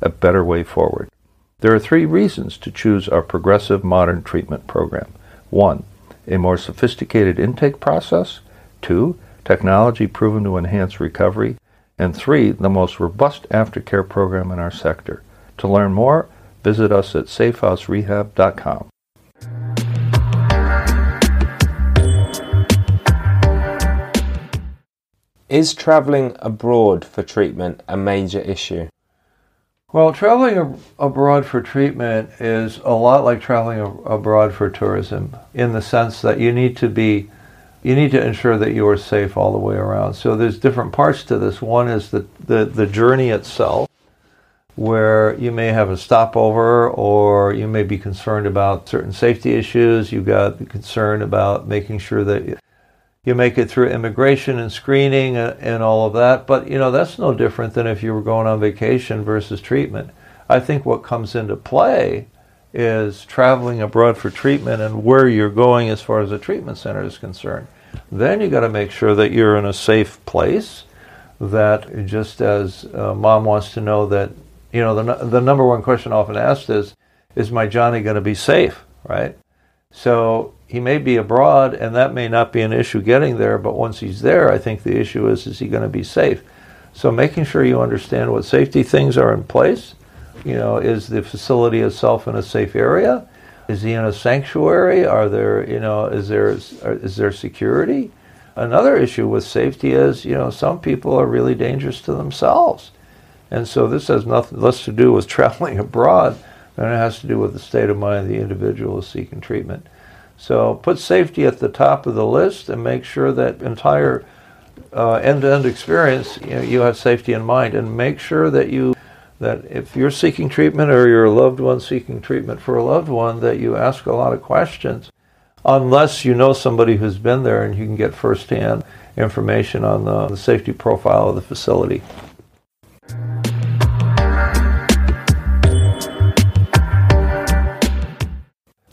a better way forward. There are three reasons to choose our progressive modern treatment program. One, a more sophisticated intake process. Two, technology proven to enhance recovery. And three, the most robust aftercare program in our sector. To learn more, visit us at safehouserehab.com. Is travelling abroad for treatment a major issue? Well, traveling ab- abroad for treatment is a lot like traveling ab- abroad for tourism in the sense that you need to be you need to ensure that you are safe all the way around. So there's different parts to this. One is the, the, the journey itself, where you may have a stopover or you may be concerned about certain safety issues. You've got the concern about making sure that you make it through immigration and screening and, and all of that. But you know that's no different than if you were going on vacation versus treatment. I think what comes into play is traveling abroad for treatment and where you're going as far as the treatment center is concerned. Then you got to make sure that you're in a safe place. That just as uh, mom wants to know that you know the the number one question often asked is, is my Johnny going to be safe? Right. So he may be abroad, and that may not be an issue getting there. But once he's there, I think the issue is: is he going to be safe? So making sure you understand what safety things are in place. You know, is the facility itself in a safe area? Is he in a sanctuary? Are there, you know, is there is there security? Another issue with safety is, you know, some people are really dangerous to themselves, and so this has nothing less to do with traveling abroad than it has to do with the state of mind the individual is seeking treatment. So put safety at the top of the list and make sure that entire uh, end-to-end experience you, know, you have safety in mind, and make sure that you that if you're seeking treatment or you're a loved one seeking treatment for a loved one, that you ask a lot of questions, unless you know somebody who's been there and you can get firsthand information on the, the safety profile of the facility.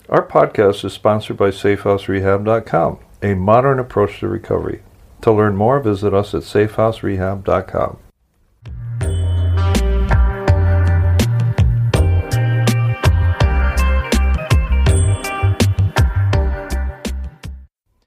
Our podcast is sponsored by SafeHouseRehab.com, a modern approach to recovery. To learn more, visit us at SafeHouseRehab.com.